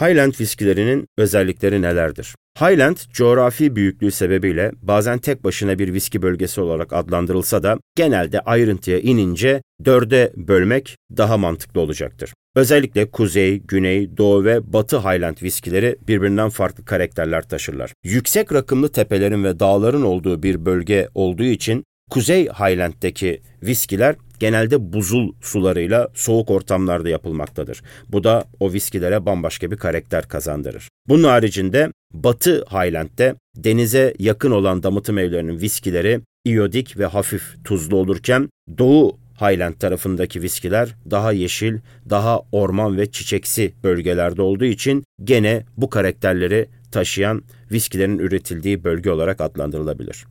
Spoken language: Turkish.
Highland viskilerinin özellikleri nelerdir? Highland, coğrafi büyüklüğü sebebiyle bazen tek başına bir viski bölgesi olarak adlandırılsa da genelde ayrıntıya inince dörde bölmek daha mantıklı olacaktır. Özellikle kuzey, güney, doğu ve batı Highland viskileri birbirinden farklı karakterler taşırlar. Yüksek rakımlı tepelerin ve dağların olduğu bir bölge olduğu için Kuzey Highland'deki viskiler genelde buzul sularıyla soğuk ortamlarda yapılmaktadır. Bu da o viskilere bambaşka bir karakter kazandırır. Bunun haricinde Batı Highland'de denize yakın olan damıtım evlerinin viskileri iyodik ve hafif tuzlu olurken Doğu Highland tarafındaki viskiler daha yeşil, daha orman ve çiçeksi bölgelerde olduğu için gene bu karakterleri taşıyan viskilerin üretildiği bölge olarak adlandırılabilir.